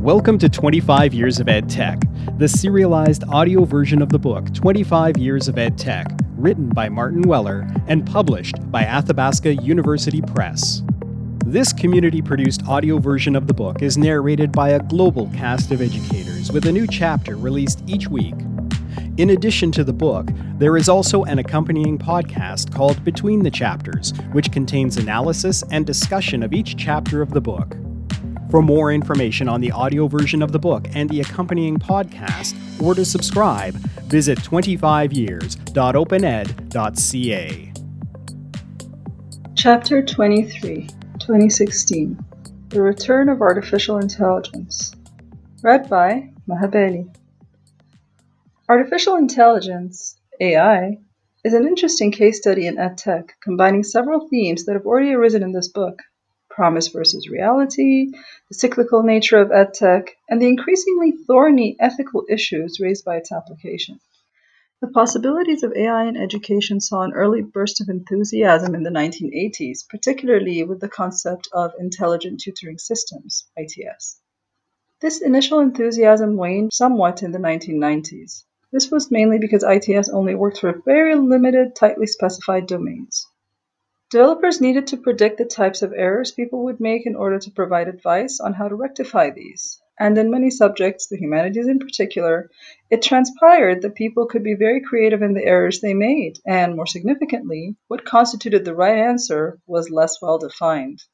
Welcome to 25 Years of Ed Tech, the serialized audio version of the book 25 Years of Ed Tech, written by Martin Weller and published by Athabasca University Press. This community produced audio version of the book is narrated by a global cast of educators with a new chapter released each week. In addition to the book, there is also an accompanying podcast called Between the Chapters, which contains analysis and discussion of each chapter of the book. For more information on the audio version of the book and the accompanying podcast, or to subscribe, visit 25years.opened.ca. Chapter 23, 2016 The Return of Artificial Intelligence. Read by Mahabeli. Artificial intelligence, AI, is an interesting case study in EdTech, combining several themes that have already arisen in this book promise versus reality, the cyclical nature of edtech, and the increasingly thorny ethical issues raised by its application. The possibilities of AI in education saw an early burst of enthusiasm in the 1980s, particularly with the concept of intelligent tutoring systems, ITS. This initial enthusiasm waned somewhat in the 1990s. This was mainly because ITS only worked for very limited, tightly specified domains. Developers needed to predict the types of errors people would make in order to provide advice on how to rectify these. And in many subjects, the humanities in particular, it transpired that people could be very creative in the errors they made, and more significantly, what constituted the right answer was less well defined.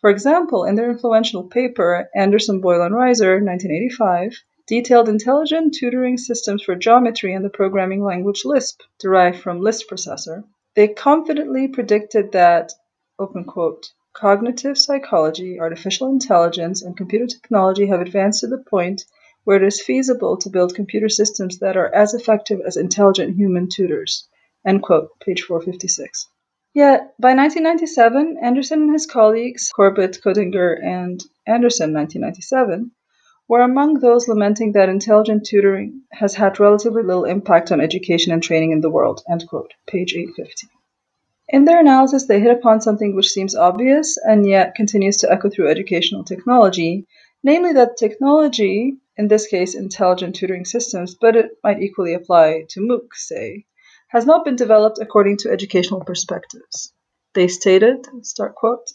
For example, in their influential paper, Anderson, Boyle, and Reiser, 1985, detailed intelligent tutoring systems for geometry and the programming language Lisp, derived from list processor, they confidently predicted that, open quote, cognitive psychology, artificial intelligence, and computer technology have advanced to the point where it is feasible to build computer systems that are as effective as intelligent human tutors. End quote, page 456. Yet, by 1997, Anderson and his colleagues, Corbett, Koedinger, and Anderson, 1997, were among those lamenting that intelligent tutoring has had relatively little impact on education and training in the world. End quote. Page 850. In their analysis, they hit upon something which seems obvious and yet continues to echo through educational technology, namely that technology, in this case intelligent tutoring systems, but it might equally apply to MOOC, say, has not been developed according to educational perspectives. They stated, start quote,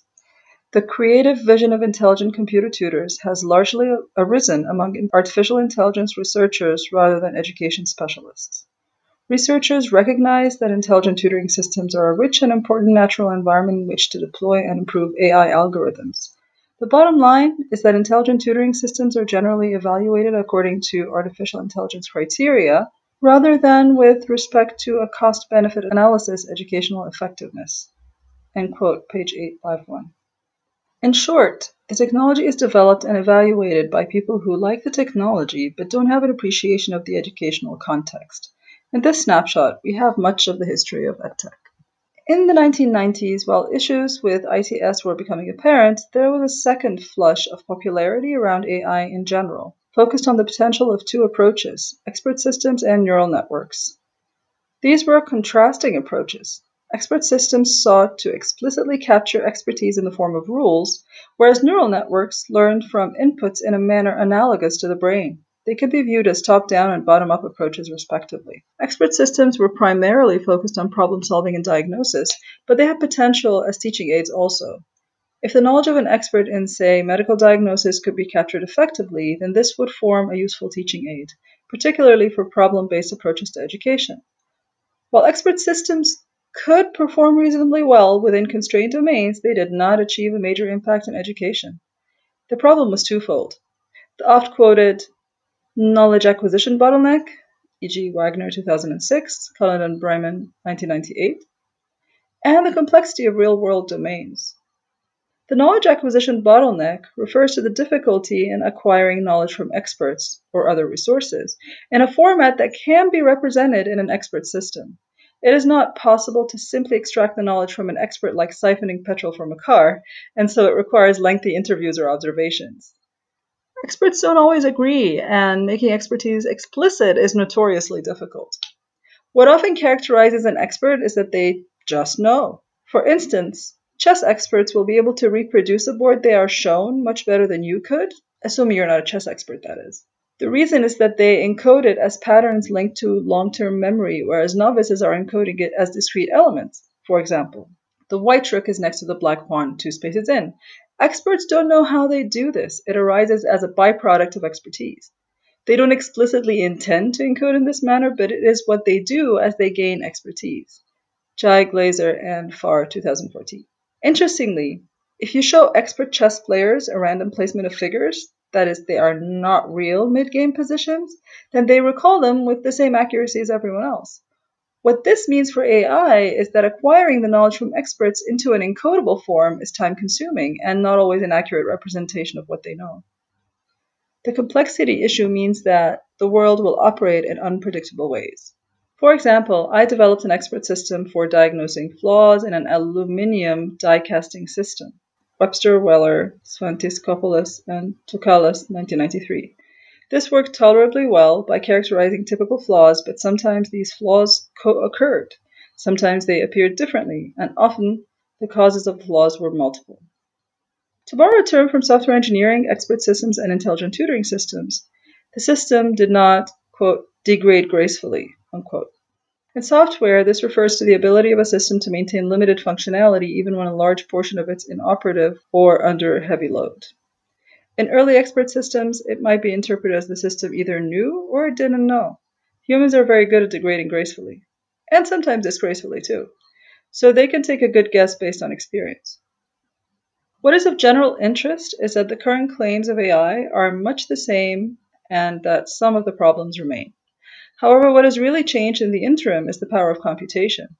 the creative vision of intelligent computer tutors has largely arisen among artificial intelligence researchers rather than education specialists. Researchers recognize that intelligent tutoring systems are a rich and important natural environment in which to deploy and improve AI algorithms. The bottom line is that intelligent tutoring systems are generally evaluated according to artificial intelligence criteria rather than with respect to a cost benefit analysis educational effectiveness. End quote, page 851. In short, the technology is developed and evaluated by people who like the technology but don't have an appreciation of the educational context. In this snapshot, we have much of the history of EdTech. In the 1990s, while issues with ITS were becoming apparent, there was a second flush of popularity around AI in general, focused on the potential of two approaches expert systems and neural networks. These were contrasting approaches. Expert systems sought to explicitly capture expertise in the form of rules, whereas neural networks learned from inputs in a manner analogous to the brain. They could be viewed as top down and bottom up approaches, respectively. Expert systems were primarily focused on problem solving and diagnosis, but they had potential as teaching aids also. If the knowledge of an expert in, say, medical diagnosis could be captured effectively, then this would form a useful teaching aid, particularly for problem based approaches to education. While expert systems could perform reasonably well within constrained domains, they did not achieve a major impact on education. The problem was twofold. The oft quoted knowledge acquisition bottleneck, e.g., Wagner 2006, Cullen and Bryman 1998, and the complexity of real world domains. The knowledge acquisition bottleneck refers to the difficulty in acquiring knowledge from experts or other resources in a format that can be represented in an expert system. It is not possible to simply extract the knowledge from an expert like siphoning petrol from a car, and so it requires lengthy interviews or observations. Experts don't always agree, and making expertise explicit is notoriously difficult. What often characterizes an expert is that they just know. For instance, chess experts will be able to reproduce a board they are shown much better than you could, assuming you're not a chess expert, that is. The reason is that they encode it as patterns linked to long term memory, whereas novices are encoding it as discrete elements. For example, the white rook is next to the black pawn two spaces in. Experts don't know how they do this. It arises as a byproduct of expertise. They don't explicitly intend to encode in this manner, but it is what they do as they gain expertise. Chi Glaser and Farr 2014. Interestingly, if you show expert chess players a random placement of figures, that is, they are not real mid game positions, then they recall them with the same accuracy as everyone else. What this means for AI is that acquiring the knowledge from experts into an encodable form is time consuming and not always an accurate representation of what they know. The complexity issue means that the world will operate in unpredictable ways. For example, I developed an expert system for diagnosing flaws in an aluminium die casting system. Webster, Weller, Sfantsikopoulos, and Tsoukalas, 1993. This worked tolerably well by characterizing typical flaws, but sometimes these flaws co-occurred. Sometimes they appeared differently, and often the causes of the flaws were multiple. To borrow a term from software engineering, expert systems, and intelligent tutoring systems, the system did not, quote, degrade gracefully, unquote. In software, this refers to the ability of a system to maintain limited functionality even when a large portion of it's inoperative or under heavy load. In early expert systems, it might be interpreted as the system either knew or it didn't know. Humans are very good at degrading gracefully, and sometimes disgracefully too, so they can take a good guess based on experience. What is of general interest is that the current claims of AI are much the same and that some of the problems remain. However, what has really changed in the interim is the power of computation.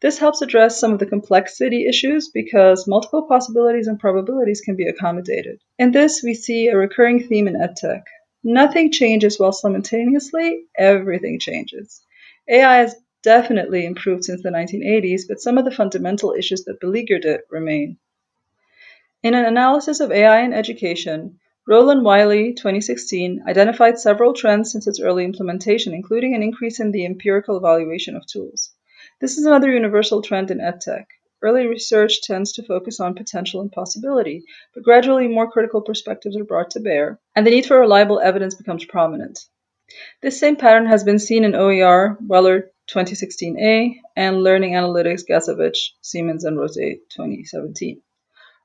This helps address some of the complexity issues because multiple possibilities and probabilities can be accommodated. In this, we see a recurring theme in EdTech. Nothing changes while simultaneously everything changes. AI has definitely improved since the 1980s, but some of the fundamental issues that beleaguered it remain. In an analysis of AI in education, Roll and Wylie, 2016, identified several trends since its early implementation, including an increase in the empirical evaluation of tools. This is another universal trend in EdTech. Early research tends to focus on potential and possibility, but gradually more critical perspectives are brought to bear, and the need for reliable evidence becomes prominent. This same pattern has been seen in OER, Weller 2016A, and Learning Analytics Gašević, Siemens and Rose 2017.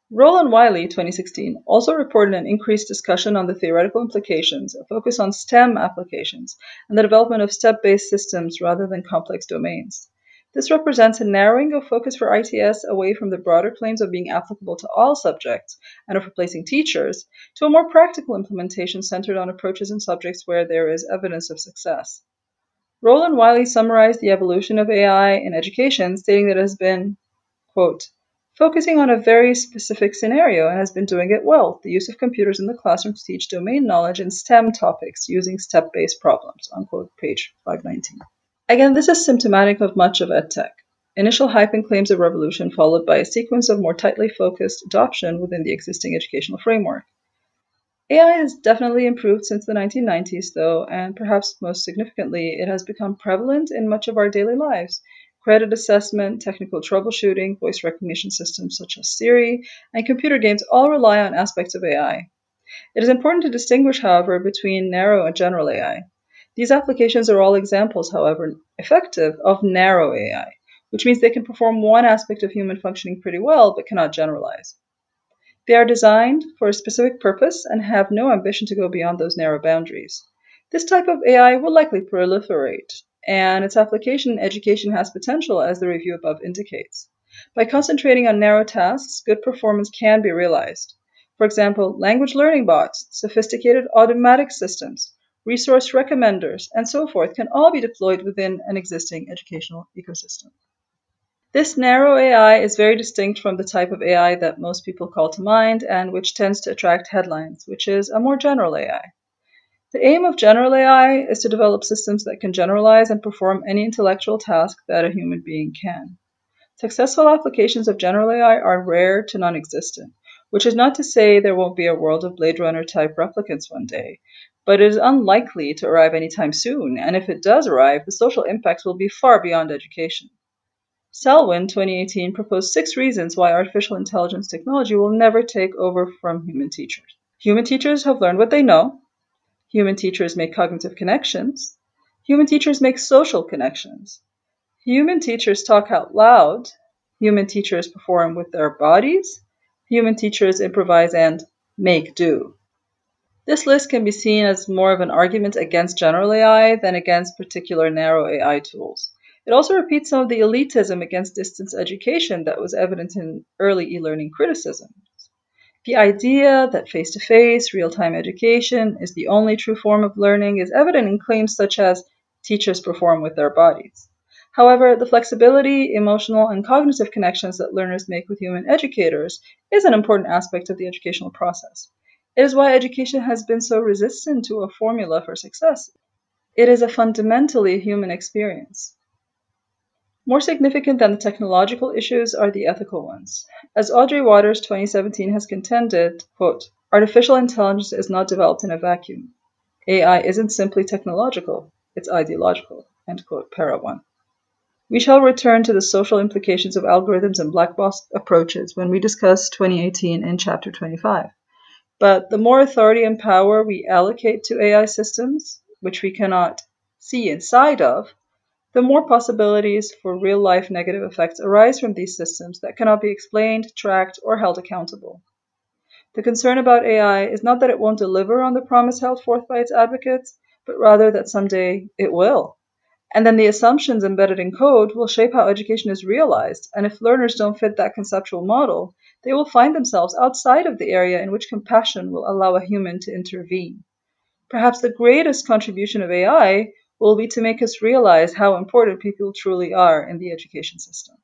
Roll and Wylie, 2016, also reported an increased discussion on the theoretical implications, a focus on STEM applications, and the development of step based systems rather than complex domains. This represents a narrowing of focus for ITS away from the broader claims of being applicable to all subjects and of replacing teachers to a more practical implementation centered on approaches and subjects where there is evidence of success. Roll and Wylie summarized the evolution of AI in education, stating that it has been, quote, focusing on a very specific scenario and has been doing it well the use of computers in the classroom to teach domain knowledge in STEM topics using step based problems. Unquote, page 519. Again, this is symptomatic of much of EdTech. Initial hype and claims of revolution, followed by a sequence of more tightly focused adoption within the existing educational framework. AI has definitely improved since the 1990s, though, and perhaps most significantly, it has become prevalent in much of our daily lives, credit assessment, technical troubleshooting, voice recognition systems such as Siri, and computer games all rely on aspects of AI. It is important to distinguish, however, between narrow and general AI. These applications are all examples, however, effective of narrow AI, which means they can perform one aspect of human functioning pretty well but cannot generalize. They are designed for a specific purpose and have no ambition to go beyond those narrow boundaries. This type of AI will likely proliferate, and its application in education has potential, as the review above indicates. By concentrating on narrow tasks, good performance can be realized. For example, language learning bots, sophisticated automatic systems, resource recommenders, and so forth can all be deployed within an existing educational ecosystem. This narrow AI is very distinct from the type of AI that most people call to mind and which tends to attract headlines, which is a more general AI. The aim of general AI is to develop systems that can generalize and perform any intellectual task that a human being can. Successful applications of general AI are rare to non existent, which is not to say there won't be a world of Blade Runner type replicants one day, but it is unlikely to arrive anytime soon, and if it does arrive, the social impacts will be far beyond education. Selwyn 2018 proposed six reasons why artificial intelligence technology will never take over from human teachers. Human teachers have learned what they know. Human teachers make cognitive connections. Human teachers make social connections. Human teachers talk out loud. Human teachers perform with their bodies. Human teachers improvise and make do. This list can be seen as more of an argument against general AI than against particular narrow AI tools. It also repeats some of the elitism against distance education that was evident in early e learning criticisms. The idea that face to face, real time education is the only true form of learning is evident in claims such as teachers perform with their bodies. However, the flexibility, emotional, and cognitive connections that learners make with human educators is an important aspect of the educational process. It is why education has been so resistant to a formula for success. It is a fundamentally human experience. More significant than the technological issues are the ethical ones. As Audrey Watters 2017 has contended, quote, artificial intelligence is not developed in a vacuum. AI isn't simply technological, it's ideological, end quote, para 1. We shall return to the social implications of algorithms and black box approaches when we discuss 2018 in chapter 25. But the more authority and power we allocate to AI systems, which we cannot see inside of, the more possibilities for real life negative effects arise from these systems that cannot be explained, tracked, or held accountable. The concern about AI is not that it won't deliver on the promise held forth by its advocates, but rather that someday it will. And then the assumptions embedded in code will shape how education is realized, and if learners don't fit that conceptual model, they will find themselves outside of the area in which compassion will allow a human to intervene. Perhaps the greatest contribution of AI will be to make us realize how important people truly are in the education system.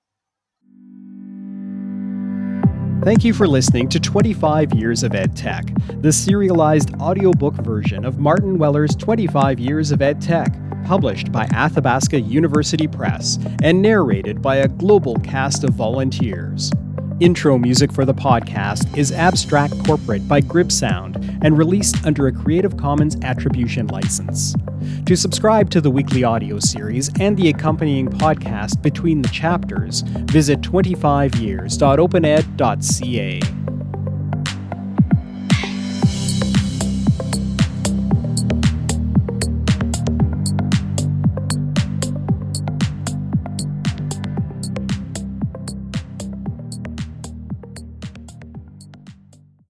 Thank you for listening to 25 Years of Ed Tech, the serialized audiobook version of Martin Weller's 25 Years of Ed Tech, published by Athabasca University Press and narrated by a global cast of volunteers. Intro music for the podcast is Abstract Corporate by Grip Sound and released under a Creative Commons Attribution license. To subscribe to the weekly audio series and the accompanying podcast between the chapters, visit 25years.opened.ca.